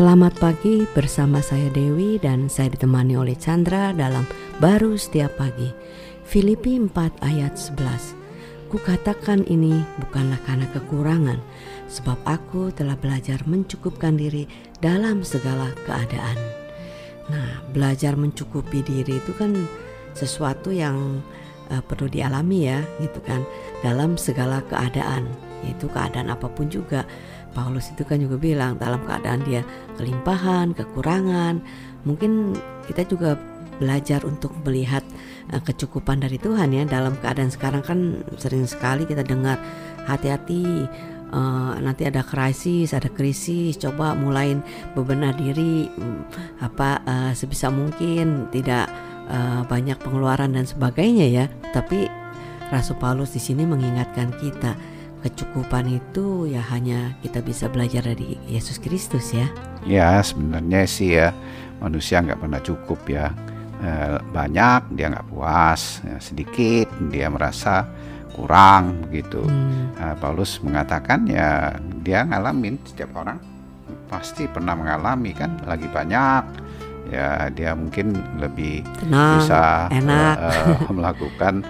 Selamat pagi bersama saya Dewi dan saya ditemani oleh Chandra dalam Baru Setiap Pagi. Filipi 4 ayat 11. Kukatakan ini bukanlah karena kekurangan, sebab aku telah belajar mencukupkan diri dalam segala keadaan. Nah, belajar mencukupi diri itu kan sesuatu yang uh, perlu dialami ya, gitu kan, dalam segala keadaan, yaitu keadaan apa pun juga. Paulus itu kan juga bilang dalam keadaan dia kelimpahan, kekurangan, mungkin kita juga belajar untuk melihat uh, kecukupan dari Tuhan ya. Dalam keadaan sekarang kan sering sekali kita dengar hati-hati uh, nanti ada krisis, ada krisis, coba mulai bebenah diri um, apa uh, sebisa mungkin tidak uh, banyak pengeluaran dan sebagainya ya. Tapi Rasul Paulus di sini mengingatkan kita kecukupan itu ya hanya kita bisa belajar dari Yesus Kristus ya. Ya sebenarnya sih ya manusia nggak pernah cukup ya eh, banyak dia nggak puas ya, sedikit dia merasa kurang begitu. Hmm. Nah, Paulus mengatakan ya dia ngalamin setiap orang pasti pernah mengalami kan lagi banyak ya dia mungkin lebih Tenang, bisa enak. Uh, melakukan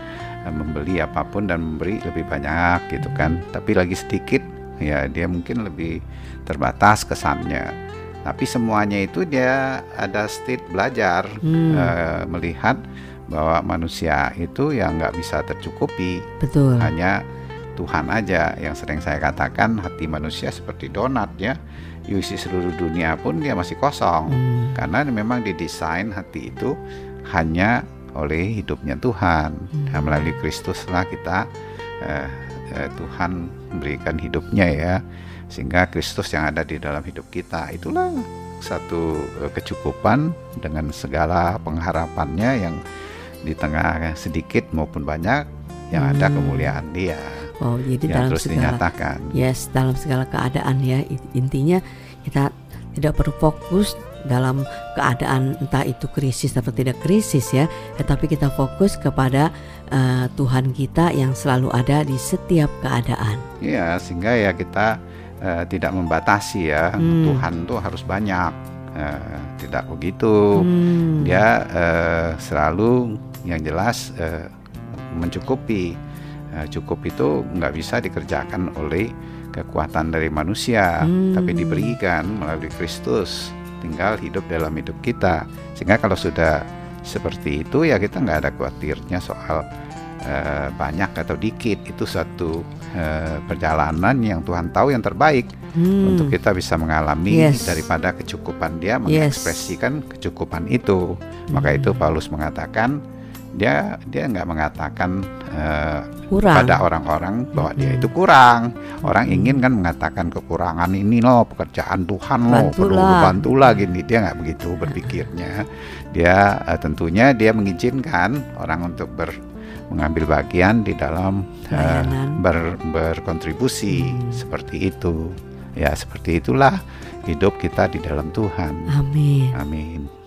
membeli apa pun dan memberi lebih banyak gitu kan. Tapi lagi sedikit ya dia mungkin lebih terbatas kesannya. Tapi semuanya itu dia ada state belajar hmm. uh, melihat bahwa manusia itu yang nggak bisa tercukupi. Betul. Hanya Tuhan aja yang sering saya katakan hati manusia seperti donat ya. Isi seluruh dunia pun dia masih kosong. Hmm. karena memang didesain hati itu hanya oleh hidupnya Tuhan. Hmm. Nah, melalui Kristuslah kita eh, eh, Tuhan memberikan hidupnya ya, sehingga Kristus yang ada di dalam hidup kita itulah satu eh, kecukupan dengan segala pengharapannya yang di tengah sedikit maupun banyak yang hmm. ada kemuliaan Dia. Oh, jadi yang dalam terus segala, dinyatakan. Yes, dalam segala keadaan ya intinya kita tidak perlu fokus dalam keadaan entah itu krisis atau tidak krisis ya, tetapi kita fokus kepada uh, Tuhan kita yang selalu ada di setiap keadaan. Iya, sehingga ya kita uh, tidak membatasi ya hmm. Tuhan tuh harus banyak, uh, tidak begitu. Hmm. Dia uh, selalu yang jelas uh, mencukupi. Uh, cukup itu nggak bisa dikerjakan oleh kekuatan dari manusia, hmm. tapi diberikan melalui Kristus tinggal hidup dalam hidup kita sehingga kalau sudah seperti itu ya kita nggak ada khawatirnya soal uh, banyak atau dikit itu satu uh, perjalanan yang Tuhan tahu yang terbaik hmm. untuk kita bisa mengalami yes. daripada kecukupan dia mengekspresikan yes. kecukupan itu maka itu hmm. Paulus mengatakan dia dia nggak mengatakan uh, pada orang-orang bahwa dia itu kurang. Orang ingin kan mengatakan kekurangan ini loh pekerjaan Tuhan loh perlu bantulah gini. Dia nggak begitu berpikirnya. Dia uh, tentunya dia mengizinkan orang untuk ber mengambil bagian di dalam uh, ber, berkontribusi hmm. seperti itu. Ya seperti itulah hidup kita di dalam Tuhan. Amin. Amin.